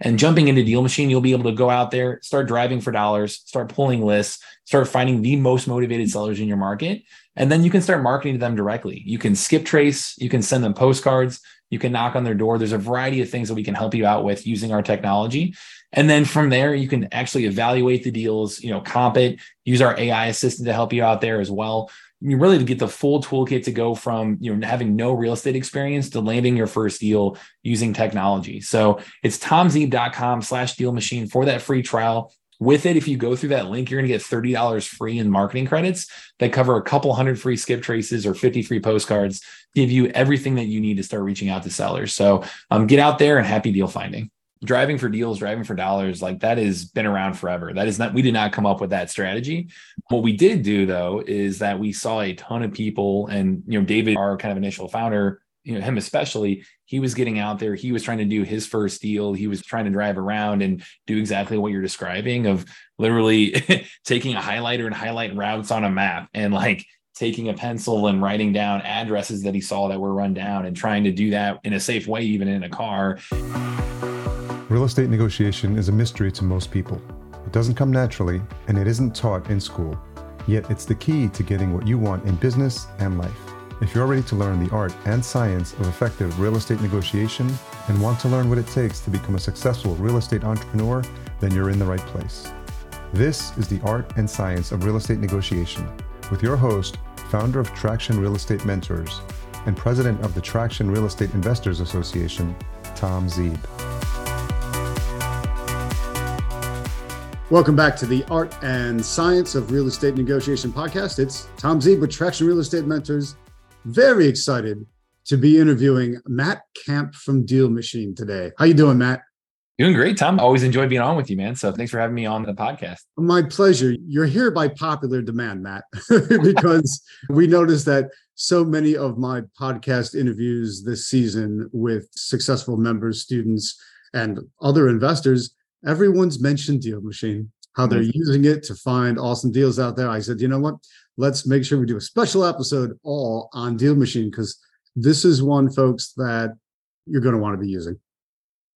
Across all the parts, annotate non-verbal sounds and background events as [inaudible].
And jumping into Deal Machine, you'll be able to go out there, start driving for dollars, start pulling lists, start finding the most motivated sellers in your market. And then you can start marketing to them directly. You can skip trace, you can send them postcards, you can knock on their door. There's a variety of things that we can help you out with using our technology. And then from there, you can actually evaluate the deals, you know, comp it, use our AI assistant to help you out there as well you really to get the full toolkit to go from you know having no real estate experience to landing your first deal using technology. So it's tomzeeb.com slash deal machine for that free trial. With it, if you go through that link, you're going to get $30 free in marketing credits that cover a couple hundred free skip traces or 50 free postcards, give you everything that you need to start reaching out to sellers. So um, get out there and happy deal finding driving for deals, driving for dollars, like that has been around forever. That is not, we did not come up with that strategy. What we did do though, is that we saw a ton of people and, you know, David, our kind of initial founder, you know, him especially, he was getting out there. He was trying to do his first deal. He was trying to drive around and do exactly what you're describing of literally [laughs] taking a highlighter and highlight routes on a map and like taking a pencil and writing down addresses that he saw that were run down and trying to do that in a safe way, even in a car. Real estate negotiation is a mystery to most people. It doesn't come naturally, and it isn't taught in school. Yet it's the key to getting what you want in business and life. If you're ready to learn the art and science of effective real estate negotiation and want to learn what it takes to become a successful real estate entrepreneur, then you're in the right place. This is the art and science of real estate negotiation with your host, founder of Traction Real Estate Mentors, and president of the Traction Real Estate Investors Association, Tom Zeeb. Welcome back to the Art and Science of Real Estate Negotiation podcast. It's Tom Zeeb with Traction Real Estate Mentors. Very excited to be interviewing Matt Kamp from Deal Machine today. How you doing, Matt? Doing great, Tom. Always enjoy being on with you, man. So thanks for having me on the podcast. My pleasure. You're here by popular demand, Matt, [laughs] because we noticed that so many of my podcast interviews this season with successful members, students, and other investors everyone's mentioned Deal Machine, how they're mm-hmm. using it to find awesome deals out there. I said, you know what? Let's make sure we do a special episode all on Deal Machine because this is one, folks, that you're going to want to be using.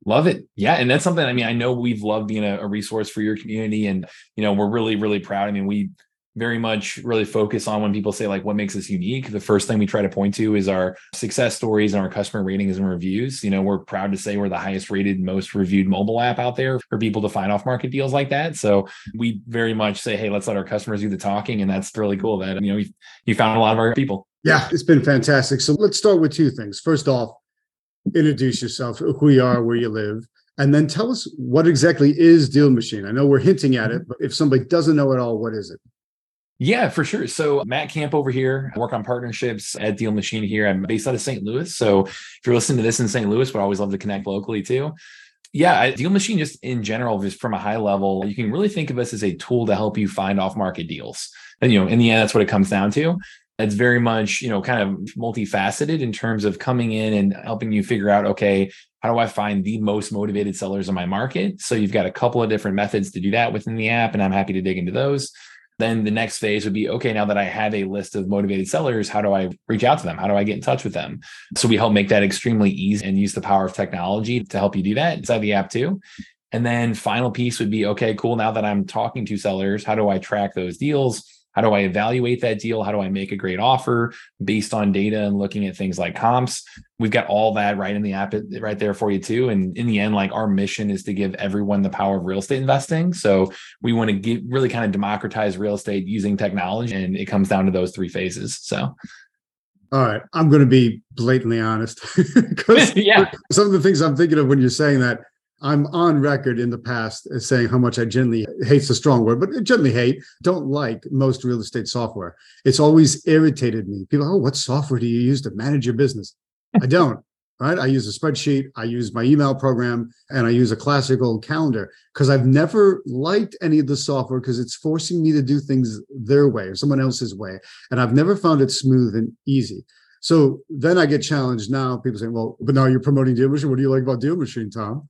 Love it. Yeah. And that's something, I mean, I know we've loved being a, a resource for your community and, you know, we're really, really proud. I mean, we, very much really focus on when people say like what makes us unique. The first thing we try to point to is our success stories and our customer ratings and reviews. You know we're proud to say we're the highest rated most reviewed mobile app out there for people to find off market deals like that. So we very much say hey let's let our customers do the talking. And that's really cool that you know you, found a lot of our people. Yeah it's been fantastic. So let's start with two things. First off introduce yourself who you are where you live and then tell us what exactly is deal machine. I know we're hinting at it but if somebody doesn't know at all what is it yeah, for sure. So Matt Kamp over here, I work on partnerships at Deal Machine here. I'm based out of St. Louis. So if you're listening to this in St. Louis, would always love to connect locally too. Yeah, Deal Machine just in general, just from a high level, you can really think of us as a tool to help you find off market deals. And you know, in the end, that's what it comes down to. It's very much, you know, kind of multifaceted in terms of coming in and helping you figure out, okay, how do I find the most motivated sellers in my market? So you've got a couple of different methods to do that within the app, and I'm happy to dig into those. Then the next phase would be okay, now that I have a list of motivated sellers, how do I reach out to them? How do I get in touch with them? So we help make that extremely easy and use the power of technology to help you do that inside the app too. And then final piece would be okay, cool. Now that I'm talking to sellers, how do I track those deals? How do I evaluate that deal? How do I make a great offer based on data and looking at things like comps? We've got all that right in the app right there for you too. And in the end, like our mission is to give everyone the power of real estate investing. So we want to get really kind of democratize real estate using technology. And it comes down to those three phases. So all right, I'm going to be blatantly honest [laughs] because [laughs] yeah. some of the things I'm thinking of when you're saying that I'm on record in the past as saying how much I generally hate's a strong word, but generally hate, don't like most real estate software. It's always irritated me. People, oh, what software do you use to manage your business? [laughs] I don't. right? I use a spreadsheet, I use my email program, and I use a classical calendar because I've never liked any of the software because it's forcing me to do things their way or someone else's way. And I've never found it smooth and easy. So then I get challenged now. People saying, well, but now you're promoting Deal Machine. What do you like about Deal Machine, Tom?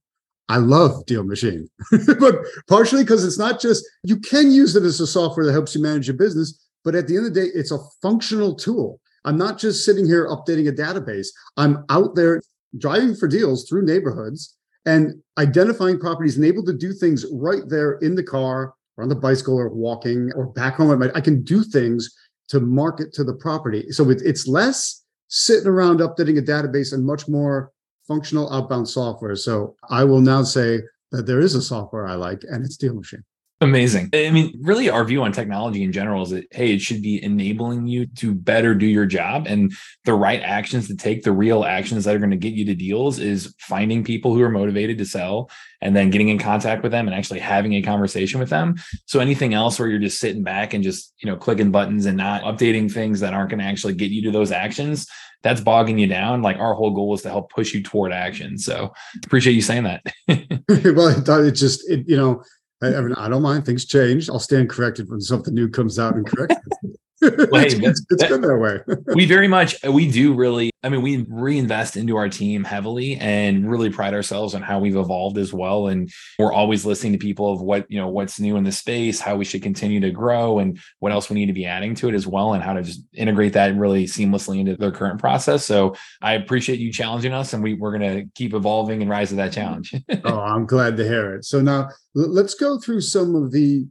I love Deal Machine, [laughs] but partially because it's not just, you can use it as a software that helps you manage your business, but at the end of the day, it's a functional tool. I'm not just sitting here updating a database. I'm out there driving for deals through neighborhoods and identifying properties and able to do things right there in the car or on the bicycle or walking or back home I can do things to market to the property. So it's less sitting around updating a database and much more functional outbound software. So I will now say that there is a software I like and it's Deal Machine. Amazing. I mean, really, our view on technology in general is that, hey, it should be enabling you to better do your job. And the right actions to take, the real actions that are going to get you to deals is finding people who are motivated to sell and then getting in contact with them and actually having a conversation with them. So anything else where you're just sitting back and just, you know, clicking buttons and not updating things that aren't going to actually get you to those actions, that's bogging you down. Like our whole goal is to help push you toward action. So appreciate you saying that. [laughs] [laughs] well, it just, it, you know, I, I, mean, I don't mind. Things change. I'll stand corrected when something new comes out and correct. [laughs] well, hey, it's, it's good that way. we [laughs] very much we do really. I mean, we reinvest into our team heavily and really pride ourselves on how we've evolved as well. And we're always listening to people of what you know what's new in the space, how we should continue to grow, and what else we need to be adding to it as well, and how to just integrate that really seamlessly into their current process. So I appreciate you challenging us, and we we're going to keep evolving and rise to that challenge. [laughs] oh, I'm glad to hear it. So now let's go through some of the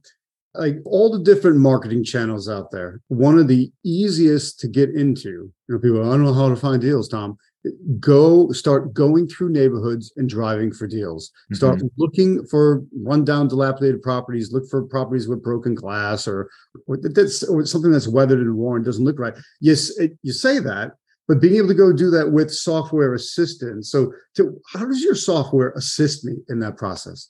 like all the different marketing channels out there, one of the easiest to get into, you know, people, I don't know how to find deals, Tom. Go start going through neighborhoods and driving for deals. Mm-hmm. Start looking for rundown, dilapidated properties. Look for properties with broken glass or, or that's or something that's weathered and worn, doesn't look right. Yes, it, you say that, but being able to go do that with software assistance. So, to, how does your software assist me in that process?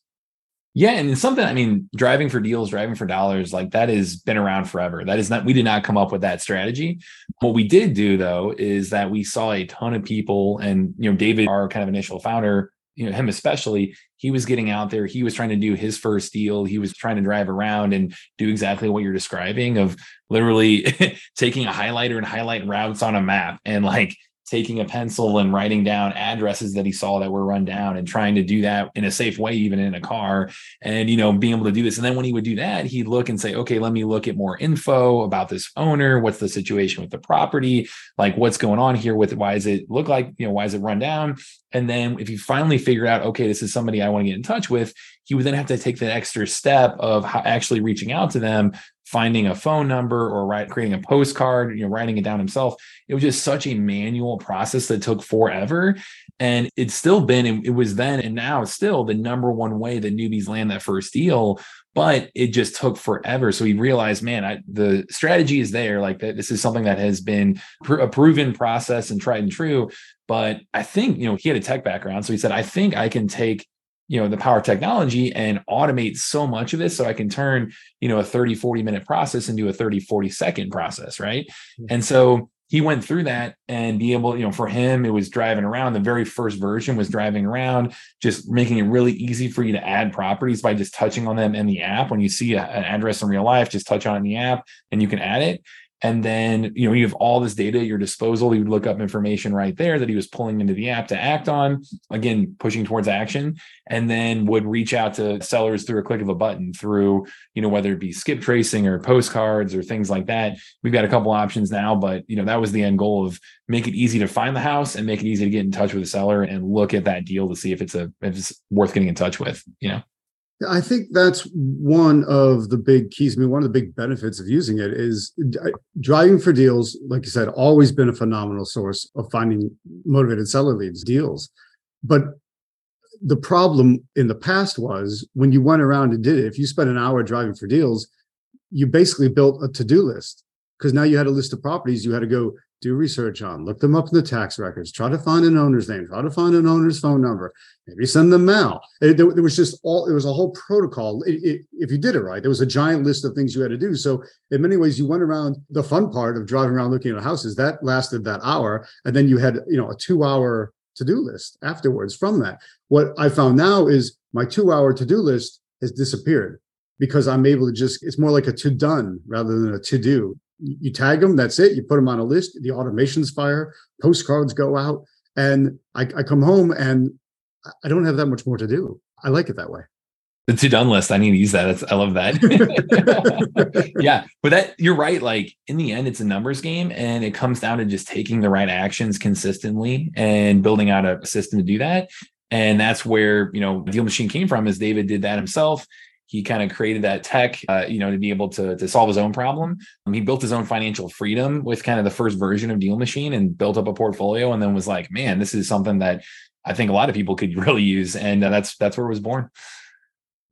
Yeah, and it's something I mean, driving for deals, driving for dollars, like that has been around forever. That is not we did not come up with that strategy. What we did do though is that we saw a ton of people and you know, David, our kind of initial founder, you know, him especially, he was getting out there, he was trying to do his first deal, he was trying to drive around and do exactly what you're describing of literally [laughs] taking a highlighter and highlight routes on a map and like taking a pencil and writing down addresses that he saw that were run down and trying to do that in a safe way even in a car and you know being able to do this. And then when he would do that he'd look and say okay let me look at more info about this owner. What's the situation with the property? Like what's going on here with why does it look like you know why is it run down? And then if you finally figure out okay this is somebody i want to get in touch with he would then have to take the extra step of actually reaching out to them finding a phone number or write, creating a postcard, you know, writing it down himself. It was just such a manual process that took forever. And it's still been, it was then and now still the number one way that newbies land that first deal. But it just took forever. So he realized, man, I, the strategy is there. Like this is something that has been pr- a proven process and tried and true. But I think, you know, he had a tech background. So he said, I think I can take you know the power of technology and automate so much of this so i can turn you know a 30 40 minute process into a 30 40 second process right? Mm-hmm. and so he went through that and be able you know for him it was driving around. The very first version was driving around just making it really easy for you to add properties by just touching on them in the app. When you see a, an address in real life just touch on it in the app and you can add it and then, you know, you have all this data at your disposal. He would look up information right there that he was pulling into the app to act on, again, pushing towards action, and then would reach out to sellers through a click of a button through, you know, whether it be skip tracing or postcards or things like that. We've got a couple options now, but, you know, that was the end goal of make it easy to find the house and make it easy to get in touch with the seller and look at that deal to see if it's a, if it's worth getting in touch with, you know? I think that's one of the big keys. I mean, one of the big benefits of using it is driving for deals. Like you said, always been a phenomenal source of finding motivated seller leads, deals. But the problem in the past was when you went around and did it, if you spent an hour driving for deals, you basically built a to do list because now you had a list of properties you had to go do research on, look them up in the tax records, try to find an owner's name, try to find an owner's phone number, maybe send them mail. It, there, was just all, it was a whole protocol. It, it, if you did it right, there was a giant list of things you had to do. So in many ways, you went around the fun part of driving around looking at houses that lasted that hour. And then you had, you know, a two hour to-do list afterwards from that. What I found now is my two-hour to-do list has disappeared because I'm able to just it's more like a to done rather than a to do. You tag them, that's it. You put them on a list. The automations fire, postcards go out, and I, I come home and I don't have that much more to do. I like it that way. The to done list. I need to use that. It's, I love that. [laughs] yeah, but that you're right. Like in the end, it's a numbers game, and it comes down to just taking the right actions consistently and building out a system to do that. And that's where you know the Deal Machine came from. Is David did that himself he kind of created that tech, uh, you know, to be able to, to solve his own problem. Um, he built his own financial freedom with kind of the first version of Deal Machine and built up a portfolio, and then was like, man, this is something that I think a lot of people could [laughs] really use, and uh, that's that's where it was born.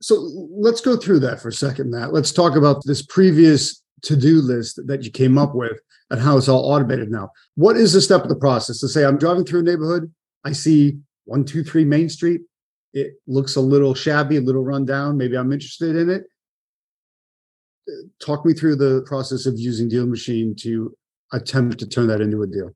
So let's go through that for a second, Matt. Let's talk about this previous to-do list that you came up with and how it's all automated now. What is the step of the process to say I'm driving through a neighborhood, I see one, two, three Main Street it looks a little shabby, a little rundown. Maybe I'm interested in it. Talk me through the process of using Deal Machine to attempt to turn that into a deal.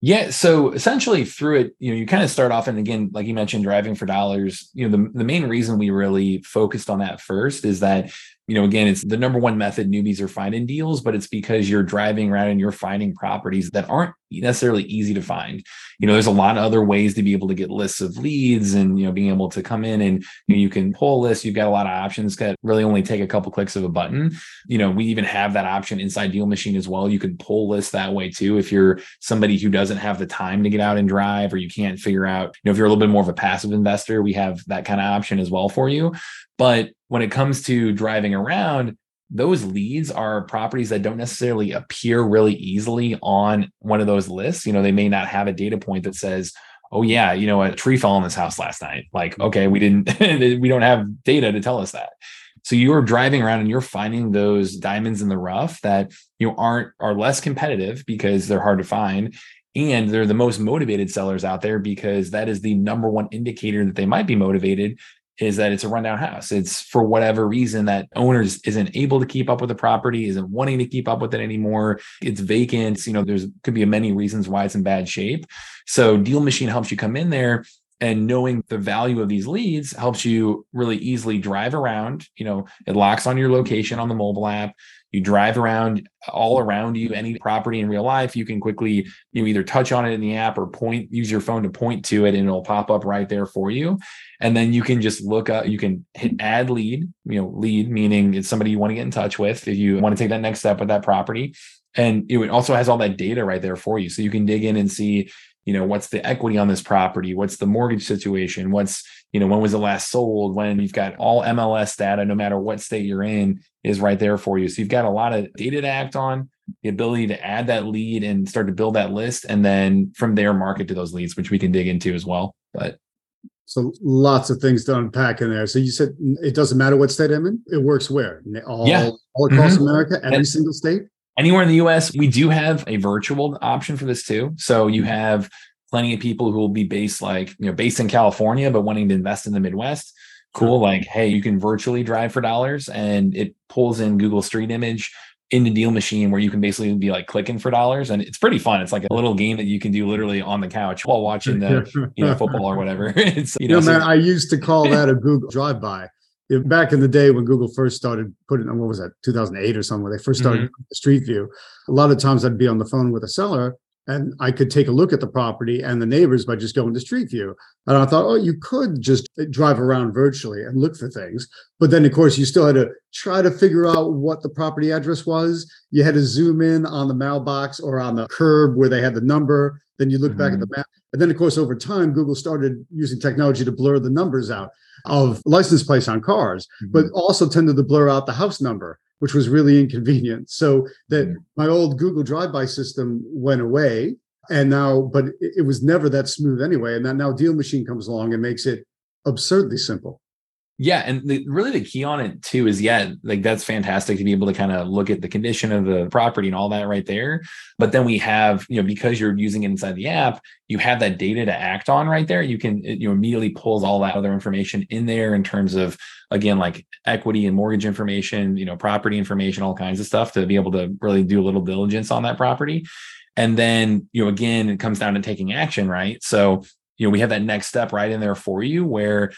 Yeah. So essentially through it, you know, you kind of start off and again, like you mentioned, driving for dollars, you know, the, the main reason we really focused on that first is that you know, again, it's the number one method newbies are finding deals, but it's because you're driving around and you're finding properties that aren't necessarily easy to find. You know, there's a lot of other ways to be able to get lists of leads and, you know, being able to come in and you, know, you can pull lists. You've got a lot of options that really only take a couple clicks of a button. You know, we even have that option inside Deal Machine as well. You can pull lists that way too. If you're somebody who doesn't have the time to get out and drive or you can't figure out, you know, if you're a little bit more of a passive investor, we have that kind of option as well for you. But when it comes to driving around, those leads are properties that don't necessarily appear really easily on one of those lists. You know, they may not have a data point that says, oh yeah, you know, a tree fell in this house last night. Like, mm-hmm. okay, we didn't, [laughs] we don't have data to tell us that. So you're driving around and you're finding those diamonds in the rough that you know aren't are less competitive because they're hard to find. And they're the most motivated sellers out there because that is the number one indicator that they might be motivated is that it's a rundown house. It's for whatever reason that owners isn't able to keep up with the property, isn't wanting to keep up with it anymore. It's vacant. You know, there's could be many reasons why it's in bad shape. So Deal Machine helps you come in there and knowing the value of these leads helps you really easily drive around. You know, it locks on your location on the mobile app. You drive around uh, all around you any property in real life. You can quickly you either touch on it in the app or point use your phone to point to it and it'll pop up right there for you. And then you can just look up you can hit add lead you know lead meaning it's somebody you want to get in touch with if you want to take that next step with that property. And it also has all that data right there for you. So you can dig in and see you know what's the equity on this property? What's the mortgage situation? What's you know when was it last sold? When you've got all mls data no matter what state you're in is right there for you. So you've got a lot of data to act on the ability to add that lead and start to build that list and then from there market to those leads which we can dig into as well but. So lots of things to unpack in there. So you said it doesn't matter what state i'm in it works where? All, yeah. all across mm-hmm. america every and, single state anywhere in the US, we do have a virtual option for this too. So you have plenty of people who will be based like, you know, based in California, but wanting to invest in the Midwest. Cool. Like, hey, you can virtually drive for dollars and it pulls in Google Street Image into Deal Machine where you can basically be like clicking for dollars. And it's pretty fun. It's like a little game that you can do literally on the couch while watching the, [laughs] you know, football or whatever. [laughs] it's, you know, you know man, so- I used to call that a Google drive by back in the day when Google first started putting what was that 2008 or something where they first started mm-hmm. Street View, a lot of times I'd be on the phone with a seller and I could take a look at the property and the neighbors by just going to Street View. And I thought, oh, you could just drive around virtually and look for things. But then, of course, you still had to try to figure out what the property address was. You had to zoom in on the mailbox or on the curb where they had the number. Then you look mm-hmm. back at the mm-hmm. map. And then, of course, over time, Google started using technology to blur the numbers out of license plates on cars, mm-hmm. but also tended to blur out the house number, which was really inconvenient. So that mm-hmm. my old Google drive-by system went away. And now, but it, it was never that smooth anyway. And that now Deal Machine comes along and makes it absurdly simple. Yeah, and the, really the key on it too is yeah, like that's fantastic to be able to kind of look at the condition of the property and all that right there. But then we have, you know, because you're using it inside the app, you have that data to act on right there. You can you know immediately pulls all that other information in there in terms of again like equity and mortgage information, you know, property information, all kinds of stuff to be able to really do a little diligence on that property. And then, you know, again, it comes down to taking action, right? So you know, we have that next step right in there for you where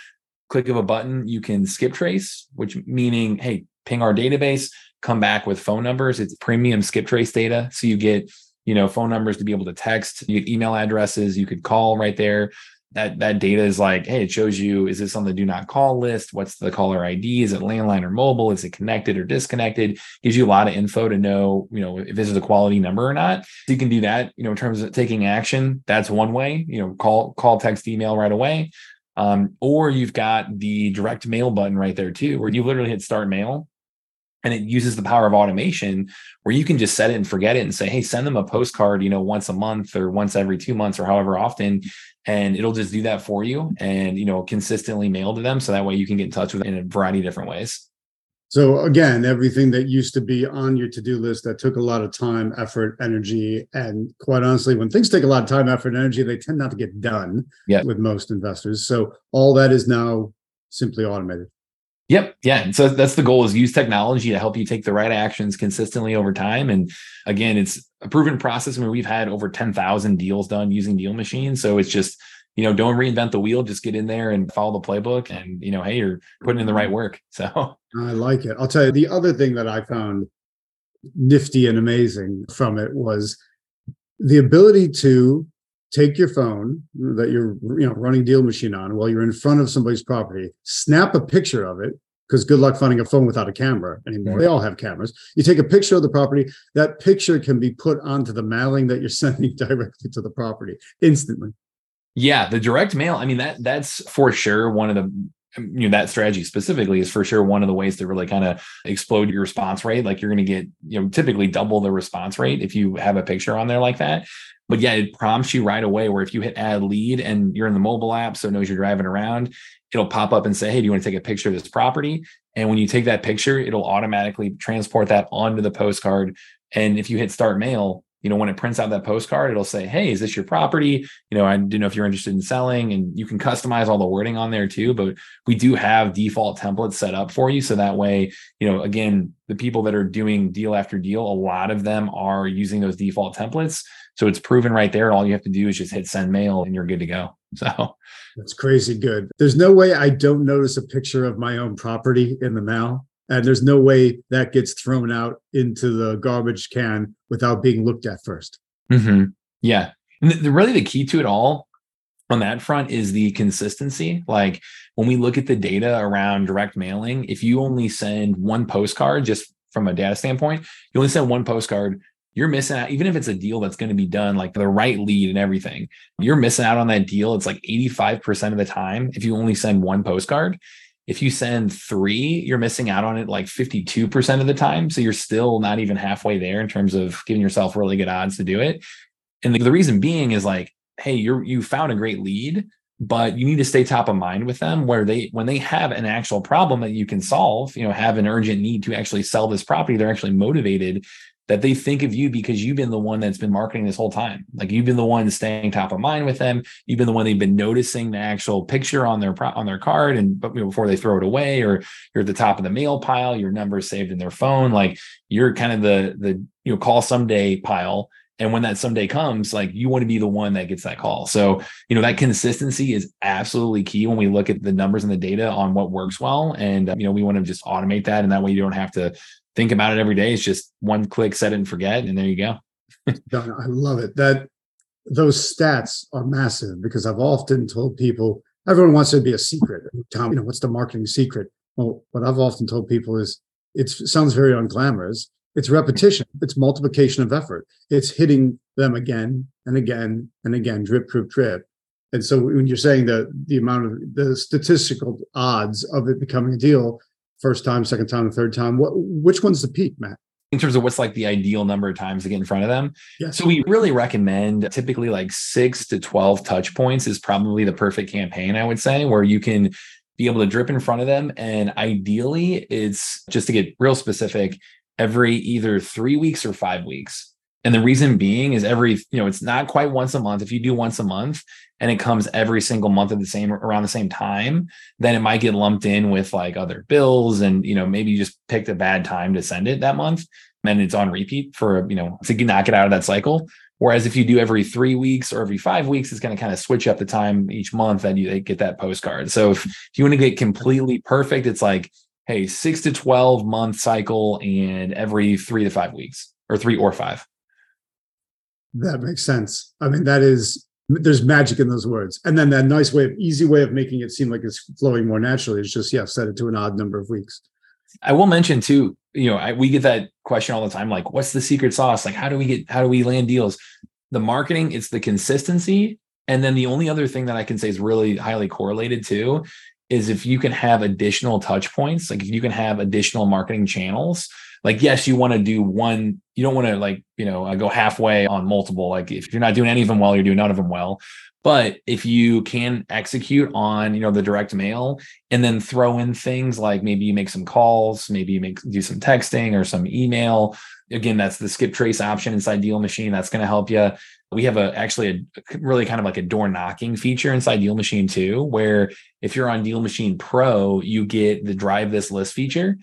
click of a button, you can skip trace, which meaning, hey, ping our database, come back with phone numbers. It's premium skip trace data. So you get, you know, phone numbers to be able to text, you get email addresses, you could call right there. That that data is like, hey, it shows you is this on the do not call list? What's the caller ID? Is it landline or mobile? Is it connected or disconnected? Gives you a lot of info to know, you know, if this is a quality number or not. So you can do that, you know, in terms of taking action. That's one way, you know, call, call, text, email right away. Um, or you've got the direct mail button right there too, where you literally hit start mail and it uses the power of automation where you can just set it and forget it and say hey send them a postcard you know once a month or once every two months or however often and it'll just do that for you and you know consistently mail to them so that way you can get in touch with them in a variety of different ways so again everything that used to be on your to-do list that took a lot of time effort energy and quite honestly when things take a lot of time effort and energy they tend not to get done yeah. with most investors so all that is now simply automated Yep. Yeah. And so that's the goal is use technology to help you take the right actions consistently over time. And again, it's a proven process. I mean, we've had over 10,000 deals done using deal machines. So it's just, you know, don't reinvent the wheel, just get in there and follow the playbook and, you know, Hey, you're putting in the right work. [laughs] So I like it. I'll tell you the other thing that I found nifty and amazing from it was the ability to take your phone that you're you know running deal machine on while you're in front of somebody's property snap a picture of it because good luck finding a phone without a camera anymore mm-hmm. they all have cameras you take a picture of the property that picture can be put onto the mailing that you're [laughs] sending directly to the property instantly yeah the direct mail i mean that that's for sure one of the you know that strategy specifically is for sure one of the ways to really kind of explode your response rate. Like you're going to get you know typically double the response rate if you have a picture on there like that. But yeah it prompts you right away where if you hit add lead and you're in the mobile app so it knows you're driving around it'll pop up and say hey do you want to take a picture of this property? And when you take that picture it'll automatically transport that onto the postcard. And if you hit start mail you know, when it prints out that postcard, it'll say, Hey, is this your property? You know, I didn't know if you're interested in selling and you can customize all the wording on there too. But we do have default templates set up for you. So that way, you know, again, the people that are doing deal after deal, a lot of them are using those default templates. So it's proven right there. All you have to do is just hit send mail and you're good to go. [laughs] So that's crazy good. There's no way I don't notice a picture of my own property in the mail and there's no way that gets thrown out into the garbage can without being looked at 1st mm-hmm. Yeah, and the, really the key to it all on that front is the consistency. Like when we look at the data around direct mailing, if you only send one postcard, just from a data standpoint, you only send one postcard. You're missing out, even if it's a deal that's going to be done like the right lead and everything, you're missing out on that deal. It's like 85% of the time if you only send one postcard. If you send three, you're missing out on it like 52% of the time. So you're still not even halfway there in terms of giving yourself really good odds to do it. And the, the reason being is like, hey, you're you found a great lead, but you need to stay top of mind with them where they when they have an actual problem that you can solve, you know, have an urgent need to actually sell this property, they're actually motivated that they think of you because you've been the one that's been marketing this whole time. Like you've been the one staying top of mind with them. You've been the one they've been noticing the actual picture on their on their card and but before they throw it away, or you're at the top of the mail pile. Your number is saved in their phone. Like you're kind of the the you know call someday pile. And when that someday comes, like you want to be the one that gets that call. So, you know, that consistency is absolutely key when we look at the numbers and the data on what works well. And, you know, we want to just automate that. And that way you don't have to think about it every day. It's just one click, set it and forget, and there you go. [laughs] I love it. That those stats are massive because I've often told people everyone wants to be a secret. Tom, you know, what's the marketing secret? Well, what I've often told people is it sounds very unglamorous. It's repetition. It's multiplication of effort. It's hitting them again and again and again, drip, drip, drip. And so when you're saying that the amount of the statistical odds of it becoming a deal first time, second time, the third time? What which one's the peak, Matt? in terms of what's like the ideal number of times to get in front of them. Yes. So we really recommend typically like six to 12 touch points is probably the perfect campaign, I would say, where you can be able to drip in front of them. And ideally, it's just to get real specific every either three weeks or five weeks. And the reason being is every, you know, it's not quite once a month. If you do once a month and it comes every single month at the same around the same time, then it might get lumped in with like other bills. And, you know, maybe you just picked a bad time to send it that month. And it's on repeat for, you know, to knock it out of that cycle. Whereas if you do every three weeks or every five weeks, it's going to kind of switch up the time each month that you get that postcard. So if, if you want to get completely perfect, it's like, hey, six to 12 month cycle and every three to five weeks or three or five. That makes sense. I mean, that is, there's magic in those words. And then that nice way of, easy way of making it seem like it's flowing more naturally is just, yeah, set it to an odd number of weeks. I will mention too, you know, I, we get that question all the time like, what's the secret sauce? Like, how do we get, how do we land deals? The marketing, it's the consistency. And then the only other thing that I can say is really highly correlated to is if you can have additional touch points, like if you can have additional marketing channels, like yes, you want to do one, you don't want to like, you know, uh, go halfway on multiple. Like if you're not doing any of them well, you're doing none of them well. But if you can execute on, you know, the direct mail and then throw in things like maybe you make some calls, maybe you make do some texting or some email. Again, that's the skip trace option inside Deal Machine. That's going to help you. We have a actually a really kind of like a door knocking feature inside Deal Machine too, where if you're on Deal Machine Pro, you get the drive this list feature.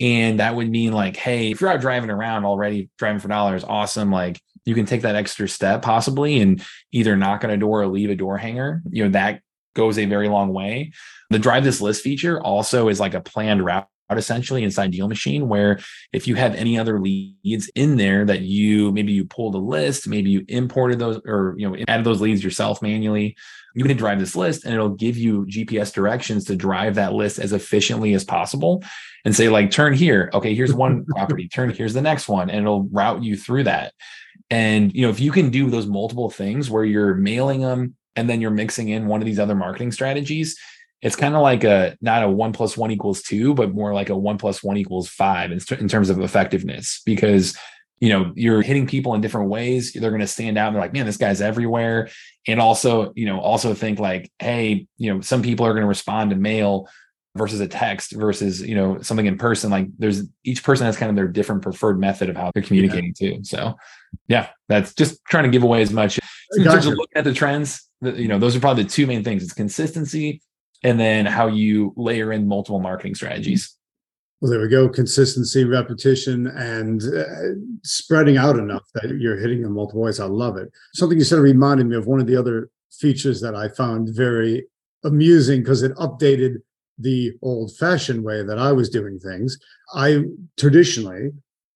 And that would mean like, hey, if you're out driving around already, driving for dollars, awesome. Like you can take that extra step possibly and either knock on a door or leave a door hanger. You know, that goes a very long way. The drive this list feature also is like a planned route essentially inside deal machine where if you have any other leads in there that you maybe you pulled a list maybe you imported those or you know added those leads yourself manually you can drive this list and it'll give you gps directions to drive that list as efficiently as possible. And say like turn here. Okay here's one [laughs] property. Turn here's the next one and it'll route you through that. And you know, if you can do those multiple things where you're mailing them and then you're mixing in one of these other marketing strategies, it's kind of like a not a one plus one equals two, but more like a one plus one equals five in, in terms of effectiveness. Because you know you're hitting people in different ways they're going to stand out and they're like man this guy's everywhere. And also you know also think like hey you know some people are going to respond to mail versus a text versus you know something in person. Like there's each person has kind of their different preferred method of how they're communicating yeah. too. So yeah that's just trying to give away as much. In gotcha. terms of looking at the trends you know those are probably the two main things. It's consistency and then how you layer in multiple marketing strategies well there we go consistency repetition and uh, spreading out enough that you're hitting them multiple ways i love it something you said reminded me of one of the other features that i found very amusing because it updated the old fashioned way that I was doing things. I traditionally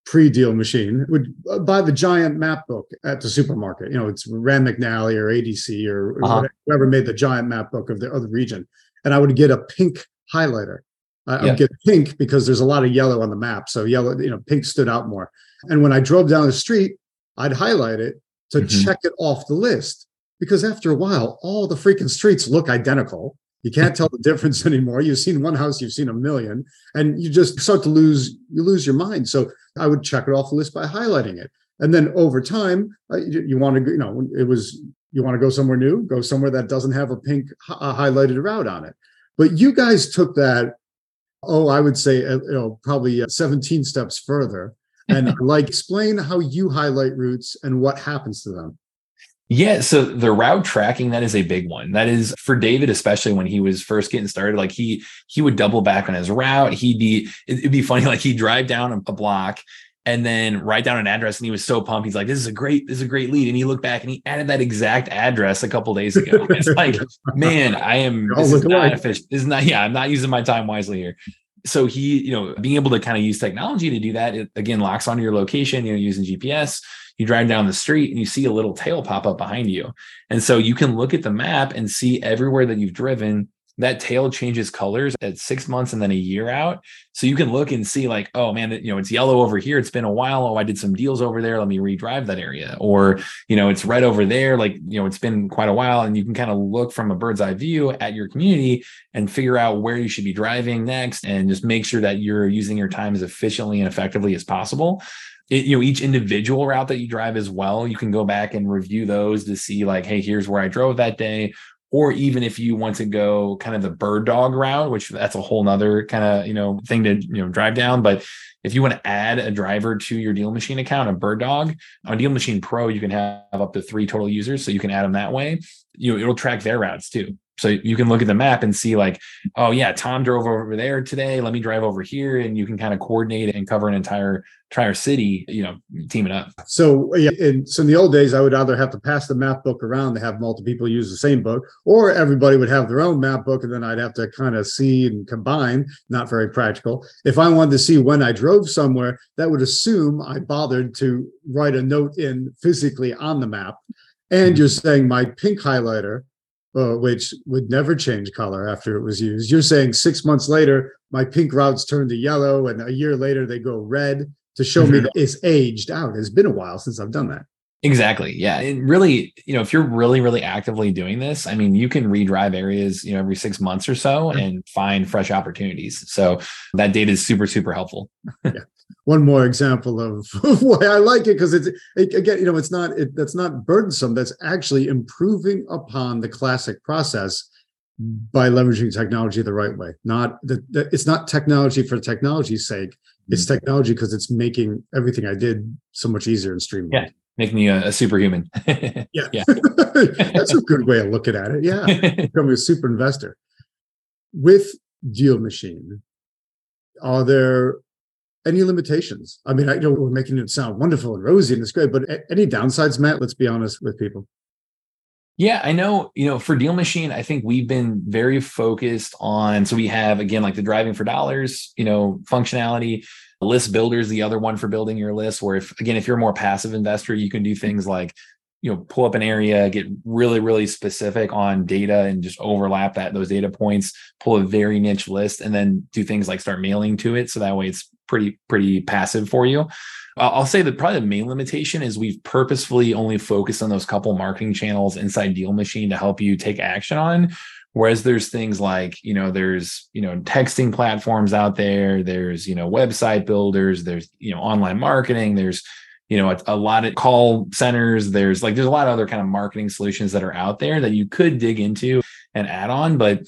pre deal machine would uh, buy the giant map book at the supermarket. You know, it's Rand McNally or ADC or uh-huh. whoever made the giant map book of the other region. And I would get a pink highlighter. I would get pink because there's a lot of yellow on the map. So yellow, you know, pink stood out more. And when I drove down the street, I'd highlight it to mm-hmm. check it off the list. Because after a while, all the freaking streets look identical. You can't tell the [laughs] difference anymore. You've seen one house, you've seen a million, and you just start to lose you lose your mind. So I would check it off the list by highlighting it, and then over time, uh, you, you want to you know it was you want to go somewhere new, go somewhere that doesn't have a pink uh, highlighted route on it. But you guys took that, oh, I would say uh, you know probably uh, 17 steps further, and [laughs] like explain how you highlight routes and what happens to them. Yeah, so the route tracking that is a big one. That is for David, especially when he was first getting started. Like he he would double back on his route. He'd be it'd be funny. [laughs] Like he'd drive down a block and then write down an address, and he was so pumped. He's like, "This is a great this is a great lead." And he looked back and he added that exact address a couple days ago. [laughs] It's like, man, I am this is not efficient. This is not yeah. I'm not using my time wisely here so he you know being able to kind of use technology to do that it again locks onto your location you know using gps you drive down the street and you see a little tail pop up behind you. And so you can look at the map and see everywhere that you've driven that tail changes colors at six months and then a year out. So you can look and see, like, oh man, you know, it's yellow over here. It's been a while. Oh, I did some deals over there. Let me redrive that area. Or, you know, it's red over there. Like, you know, it's been quite a while. And you can kind of look from a bird's eye view at your community and figure out where you should be driving next and just make sure that you're using your time as efficiently and effectively as possible it, you know each individual route that you drive as well you can go back and review those to see like hey here's where i drove that day or even if you want to go kind of the bird dog route which that's a whole nother kind of you know thing to you know drive down. But if you want to add a driver to your deal machine account a bird dog on deal machine pro you can have up to three total users so you can add them that way. You know it'll track their routes too So you can look at the map and see like, oh yeah, Tom drove over there today. Let me drive over here, and you can kind of coordinate and cover an entire entire city. You know, teaming up. So yeah, in, so in the old days, I would either have to pass the map book around to have multiple people use the same book, or everybody would have their own map book, and then I'd have to kind of see and combine. Not very practical. If I wanted to see when I drove somewhere, that would assume I bothered to write a note in physically on the map. And mm-hmm. you're saying my pink highlighter uh, which would never change color after it was used. You're saying six months later, my pink routes turn to yellow, and a year later they go red to show mm-hmm. me that it's aged out. It's been a while since I've done that. Exactly. Yeah. And really, you know, if you're really, really actively doing this, I mean, you can redrive areas, you know, every six months or so and find fresh opportunities. So that data is super, super helpful. yeah [laughs] one more example of [laughs] why I like it because it's it, again, you know, it's not it, that's not burdensome. That's actually improving upon the classic process by leveraging technology the right way. Not that it's not technology for technology's sake. It's mm-hmm. technology because it's making everything I did so much easier and streamlined. Yeah, make me a, a superhuman. [laughs] yeah, yeah, [laughs] that's a good way of looking at it. Yeah, becoming a super investor with Deal Machine. Are there any limitations? I mean, I know we're making it sound wonderful and rosy and it's great, but any downsides, Matt? Let's be honest with people. Yeah, I know, you know, for Deal Machine, I think we've been very focused on so we have again like the driving for dollars, you know, functionality. List builder is the other one for building your list, where if again, if you're a more passive investor, you can do things like you know pull up an area get really really specific on data and just overlap that those data points pull a very niche list and then do things like start mailing to it so that way it's pretty pretty passive for you. I'll say that probably the main limitation is we've purposefully only focused on those couple marketing channels inside deal machine to help you take action on. Whereas there's things like you know there's you know texting platforms out there there's you know website builders there's you know online marketing there's you know a, a, lot of call centers there's like there's a lot of other kind of marketing solutions that are out there that you could dig into and add on but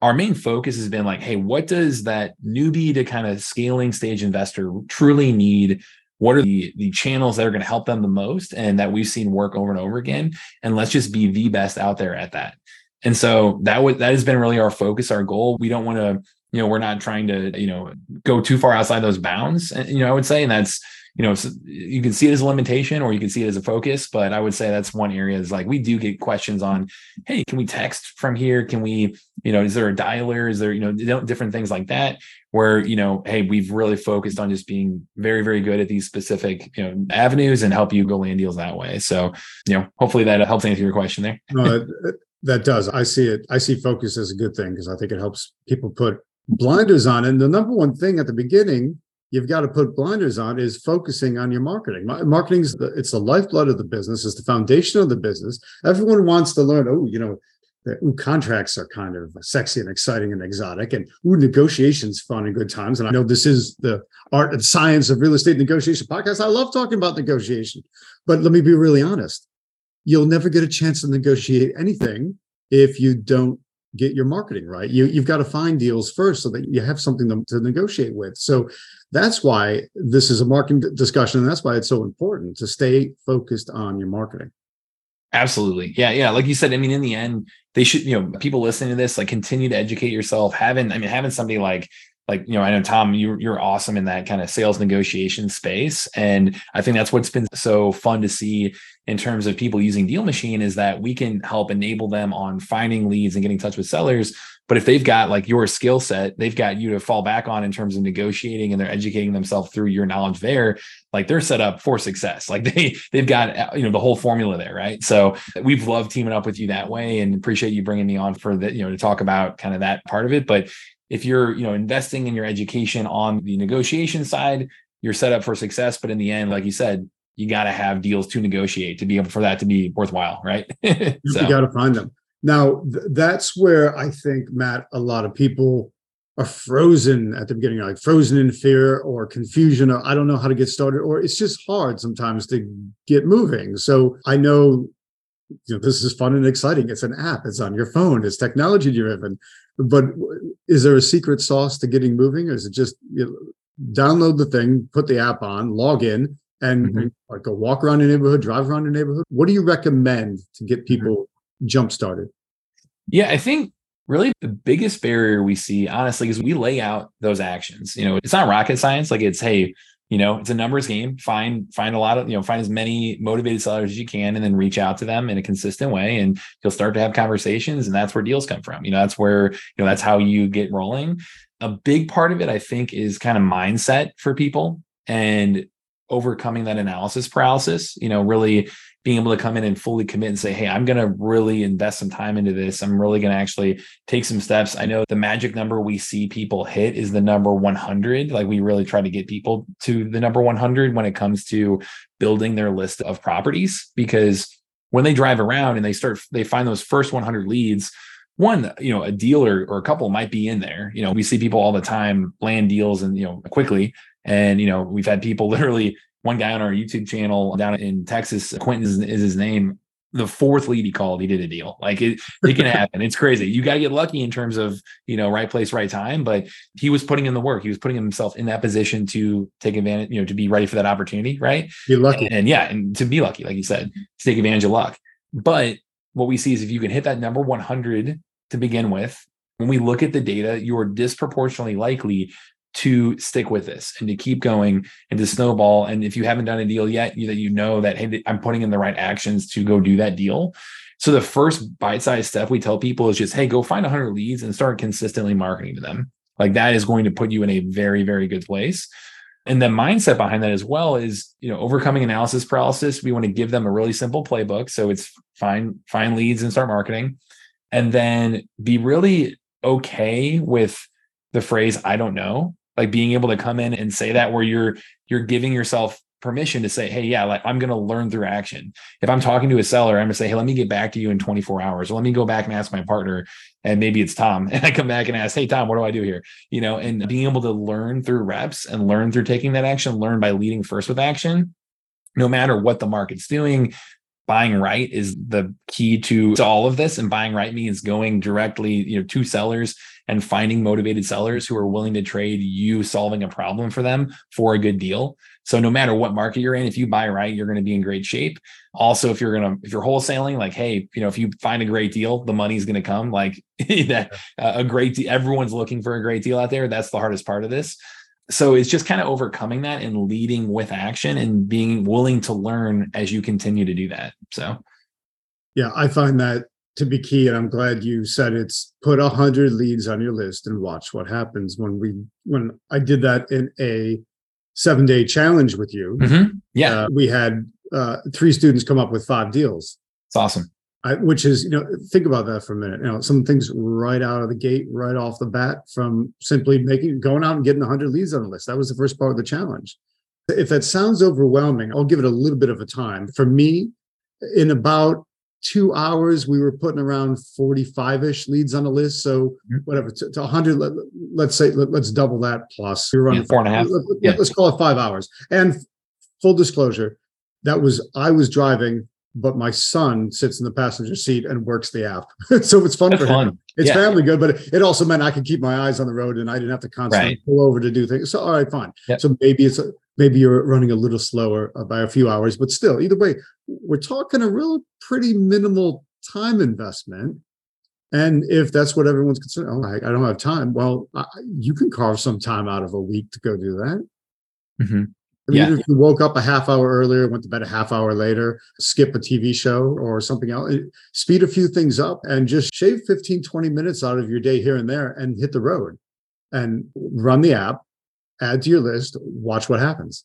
our main focus has been like hey what does that newbie to kind of scaling stage investor truly need? What are the, the channels that are going to help them the most and that we've seen work over and over again? And let's just be the best out there at that. And so that would that has been really our focus our goal. We don't want to you know we're not trying to you know go too far outside those bounds and you know i would say and that's you know, you can see it as a limitation or you can see it as a focus, but I would say that's one area is like we do get questions on, hey, can we text from here? Can we, you know, is there a dialer? Is there, you know, different things like that where, you know, hey, we've really focused on just being very, very good at these specific, you know, avenues and help you go land deals that way. So, you know, hopefully that helps answer your question there. that does. I see it. I see focus as a good thing because I think it helps people put blinders on. And the number one thing at the beginning you've got to put blinders on is focusing on your marketing. Marketing is the, it's the lifeblood of the business, it's the foundation of the business. Everyone wants to learn, oh, you know, the, ooh, contracts are kind of sexy and exciting and exotic, and ooh, negotiations fun and good times. And I know this is the art and science of real estate negotiation podcast. I love talking about negotiation, but let me be really honest. You'll never get a chance to negotiate anything if you don't get your marketing right. You, you've got to find deals first so that you have something to, to negotiate with. So that's why this is a marketing discussion. And that's why it's so important to stay focused on your marketing. Absolutely. Yeah. Yeah. Like you said, I mean, in the end, they should, you know, people listening to this, like continue to educate yourself. Having, I mean, having somebody like like you know i know tom you're, you're awesome in that kind of sales negotiation space and i think that's what's been so fun to see in terms of people using deal machine is that we can help enable them on finding leads and getting in touch with sellers but if they've got like your skill set they've got you to fall back on in terms of negotiating and they're educating themselves through your knowledge there like they're set up for success. Like [laughs] they they've got uh, you know the whole formula there right? So we've loved teaming up with you that way and appreciate you bringing me on for the you know to talk about kind of that part of it but if you're you know investing in your education on the negotiation side you're set up for success but in the end like you said you got to have deals to negotiate to be able for that to be worthwhile right? [laughs] So. you got to find them. Now th- that's where i think matt a lot of people are frozen at the beginning like frozen in fear or confusion or i don't know how to get started or it's just hard sometimes to get moving. So i know you know this is fun and exciting it's an app it's on your phone it's technology driven but is there a secret sauce to getting moving or is it just you know, download the thing put the app on log in and, mm-hmm. like go walk around your neighborhood drive around your neighborhood what do you recommend to get mm-hmm. people jump started Yeah, I think really the biggest barrier we see, honestly, is we lay out those actions. You know, it's not rocket science. Like it's, hey, you know it's a numbers game. Find find a lot of you know find as many motivated sellers as you can and then reach out to them in a consistent way and you'll start to have conversations and that's where deals come from. You know that's where you know that's how you get rolling. A big part of it i think is kind of mindset for people and overcoming that analysis paralysis you know really being able to come in and fully commit and say, Hey, I'm going to really invest some time into this. I'm really going to actually take some steps. I know the magic number we see people hit is the number 100. Like we really try to get people to the number 100 when it comes to building their list of properties, because when they drive around and they start, they find those first 100 leads, one, you know, a dealer or a couple might be in there. You know, we see people all the time land deals and, you know, quickly. And, you know, we've had people [laughs] literally one guy on our YouTube channel down in Texas, Quentin is, is his name. The fourth lead he called, he did a deal. Like it, it can [laughs] happen. It's crazy. You got to get lucky in terms of you know right place, right time. But he was putting in the work. He was putting himself in that position to take advantage, you know, to be ready for that opportunity. Right. Be lucky. And, and yeah, and to be lucky, like you said, to take advantage of luck. But what we see is if you can hit that number 100 to begin with, when we look at the data, you are disproportionately likely to stick with this and to keep going and to snowball. And if you haven't done a deal yet, you, that you know that hey, I'm putting in the right actions to go do that deal. So the first bite-sized step we tell people is just, hey, go find 100 leads and start consistently marketing to them. Like that is going to put you in a very, very good place. And the mindset behind that as well is, you know, overcoming analysis paralysis. We want to give them a really simple playbook. So it's find find leads and start marketing, and then be really okay with the phrase "I don't know." Like being able to come in and say that where you're you're giving yourself permission to say, hey, yeah, like I'm going to learn through action. If I'm talking to a seller, I'm going to say, hey, let me get back to you in 24 hours. Or let me go back and ask my partner, and maybe it's Tom. [laughs] And I come back and ask, hey, Tom, what do I do here? You know, and being able to learn through reps and learn through taking that action, learn by leading first with action, no matter what the market's doing. Buying right is the key to, to all of this. And buying right means going directly, you know, to sellers and finding motivated sellers who are willing to trade you solving a problem for them for a good deal. So no matter what market you're in, if you buy right, you're going to be in great shape. Also, if you're going to if you're wholesaling, like hey, you know, if you find a great deal, the money's going to come. Like [laughs] that, uh, a great deal. Everyone's looking for a great deal out there. That's the hardest part of this. So it's just kind of overcoming that and leading with action and being willing to learn as you continue to do that. So, yeah, I find that to be key and i'm glad you said it's put a hundred leads on your list and watch what happens when we when i did that in a seven day challenge with you mm-hmm. yeah uh, we had uh, three students come up with five deals it's awesome I, which is you know think about that for a minute. You know some things right out of the gate right off the bat from simply making going out and getting 100 leads on the list. That was the first part of the challenge. If that sounds overwhelming i'll give it a little bit of a time. For me in about two hours we were putting around 45ish leads on the list. So mm-hmm. whatever to, to 100 let, us say let, us double that plus. We were running yeah, four and a half? Let, yeah. let's call it five hours. And full disclosure that was i was driving but my son sits in the passenger seat and works the app [laughs] so it's fun That's for fun. him it's yeah. family good but it also meant i could keep my eyes on the road and i didn't have to constantly right. pull over to do things so all right fine yep. so maybe it's a, maybe you're running a little slower uh, by a few hours but still either way we're talking a real pretty minimal time investment and if that's what everyone's concerned oh i, I don't have time well I, you can carve some time out of a week to go do that mm-hmm. I mean, yeah. if you woke up a half hour earlier, went to bed a half hour later, skip a TV show or something else, speed a few things up and just shave 15, 20 minutes out of your day here and there and hit the road and run the app add to your list, watch what happens.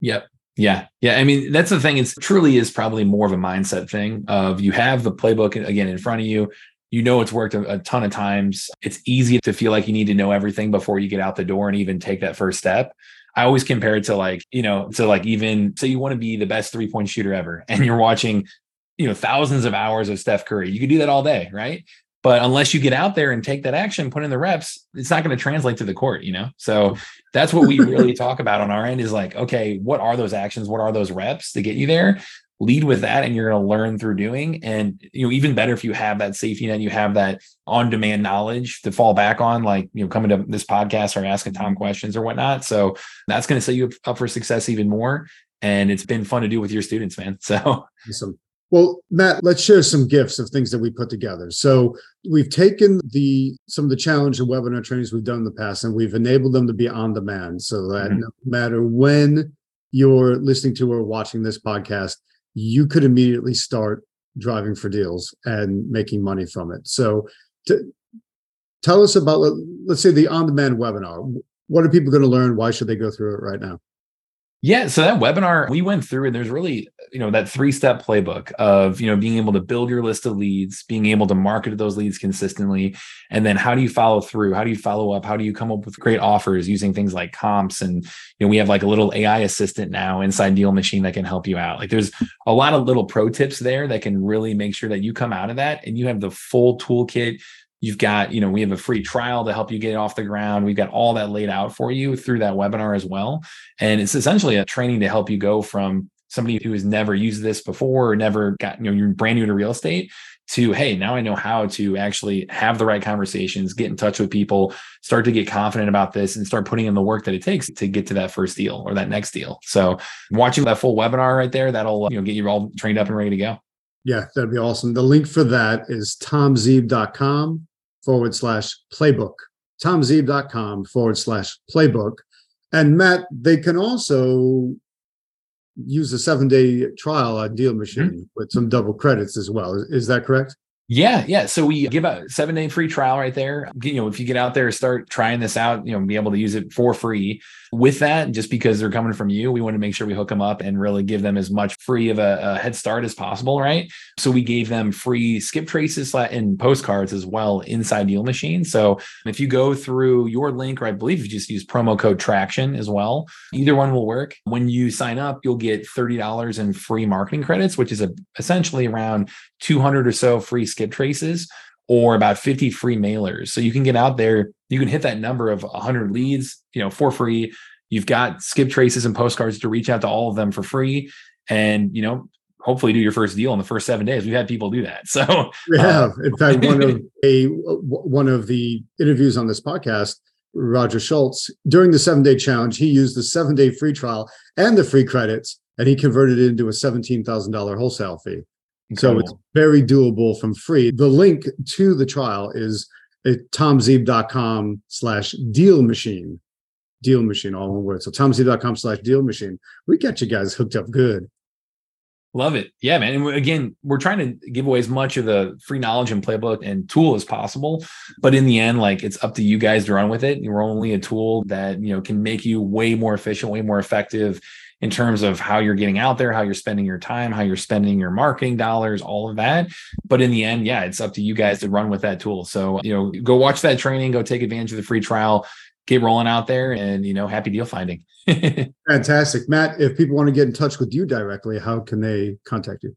Yep. Yeah. Yeah. I mean, that's the thing. It's truly is probably more of a mindset thing of you have the playbook again in front of you. You know, it's worked a, a ton of times. It's easy to feel like you need to know everything before you get out the door and even take that first step. I always compare it to like, you know, to like even say you want to be the best three point shooter ever [laughs] and you're watching, you know, thousands of hours of Steph Curry. You could do that all day, right? But unless you get out there and take that action, put in the reps, it's not going to translate to the court, you know? So that's what we really [laughs] talk about on our end is like, okay, what are those actions? What are those reps to get you there? Lead with that and you're going to learn through doing. And, you know, even better if you have that safety net, you have that on demand knowledge to fall back on, like, you know, coming to this podcast or asking Tom questions or whatnot. So that's going to set you up for success even more. And it's been fun to do with your students, man. [laughs] So awesome. Well, Matt, let's share some gifts of things that we put together. So we've taken the some of the challenge and webinar trainings we've done in the past, and we've enabled them to be on demand, so that mm-hmm. no matter when you're listening to or watching this podcast, you could immediately start driving for deals and making money from it. So, to, tell us about let's say the on-demand webinar. What are people going to learn? Why should they go through it right now? Yeah, so that webinar we went through, and there's really, you know, that three step playbook of, you know, being able to build your list of leads, being able to market those leads consistently, and then how do you follow through? How do you follow up? How do you come up with great offers using things like comps? And, you know, we have like a little AI assistant now inside Deal Machine that can help you out. Like there's a lot of little pro tips there that can really make sure that you come out of that and you have the full toolkit You've got, you know, we have a free trial to help you get off the ground. We've got all that laid out for you through that webinar as well. And it's essentially a training to help you go from somebody who has never used this before or never got, you know, you're brand new to real estate to, hey, now I know how to actually have the right conversations, get in touch with people, start to get confident about this and start putting in the work that it takes to get to that first deal or that next deal. So watching that full webinar right there, that'll, you know, get you all trained up and ready to go. Yeah, that'd be awesome. The link for that is tomzeeb.com forward slash playbook, tomzeeb.com forward slash playbook. And Matt, they can also use a seven day trial on Deal Machine mm-hmm. with some double credits as well. Is, is that correct? Yeah, yeah. So we give a seven day free trial right there. You know, if you get out there, start trying this out, you know, be able to use it for free. With that, just because they're coming from you, we want to make sure we hook them up and really give them as much free of a, a head start as possible, right? So we gave them free skip traces and postcards as well inside Deal Machine. So if you go through your link, or I believe you just use promo code Traction as well, either one will work. When you sign up, you'll get thirty dollars in free marketing credits, which is a, essentially around 200 or so free skip traces or about 50 free mailers. So you can get out there, you can hit that number of 100 leads, you know, for free. You've got skip traces and postcards to reach out to all of them for free and, you know, hopefully do your first deal in the first 7 days. We've had people do that. [laughs] So we have. Uh, in fact, [laughs] one of a one of the interviews on this podcast Roger Schultz, during the seven day challenge, he used the seven day free trial and the free credits, and he converted it into a $17,000 wholesale fee. Incredible. So it's very doable from free. The link to the trial is at tomzeeb.com slash deal machine. Deal machine, all in one word. So tomzeeb.com slash deal machine. We got you guys hooked up good. Love it. Yeah, man. And again, we're trying to give away as much of the free knowledge and playbook and tool as possible. But in the end, like it's up to you guys to run with it. You're only a tool that, you know, can make you way more efficient, way more effective in terms of how you're getting out there, how you're spending your time, how you're spending your marketing dollars, all of that. But in the end, yeah, it's up to you guys to run with that tool. So, you know, go watch that training, go take advantage of the free trial, get rolling out there and, you know, happy deal finding. [laughs] Fantastic. Matt, if people want to get in touch with you directly, how can they contact you?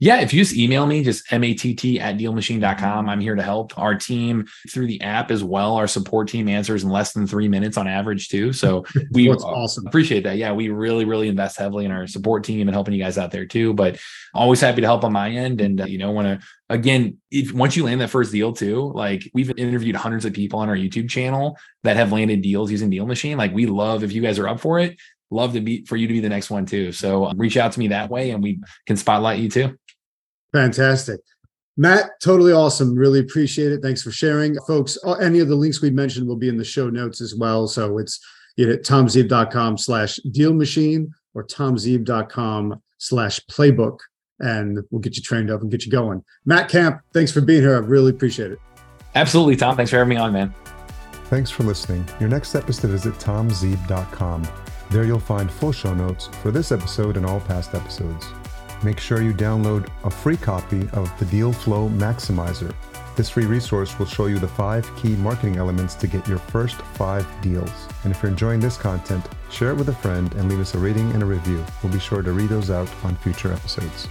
Yeah, if you just email me, just matt at dealmachine.com. I'm here to help. Our team through the app as well. Our support team answers in less than three minutes on average, too. So [laughs] we awesome. appreciate that. Yeah, we really, really invest heavily in our support team and helping you guys out there too. But always happy to help on my end. And, uh, you know, want to, again, if once you land that first deal too, like we've interviewed hundreds of people on our YouTube channel that have landed deals using Deal Machine. Like we love if you guys are up for it, love to be for you to be the next one too. So um, reach out to me that way and we can spotlight you too. Fantastic. Matt, totally awesome. Really appreciate it. Thanks for sharing. Folks, uh, any of the links we mentioned will be in the show notes as well. So it's you know, tomzeeb.com slash deal machine or tomzeeb.com slash playbook. And we'll get you trained up and get you going. Matt Kamp, thanks for being here. I really appreciate it. Absolutely, Tom. Thanks for having me on, man. Thanks for listening. Your next step is to visit tomzeeb.com. There you'll find full show notes for this episode and all past episodes make sure you download a free copy of the Deal Flow Maximizer. This free resource will show you the five key marketing elements to get your first five deals. And if you're enjoying this content, share it with a friend and leave us a rating and a review. We'll be sure to read those out on future episodes.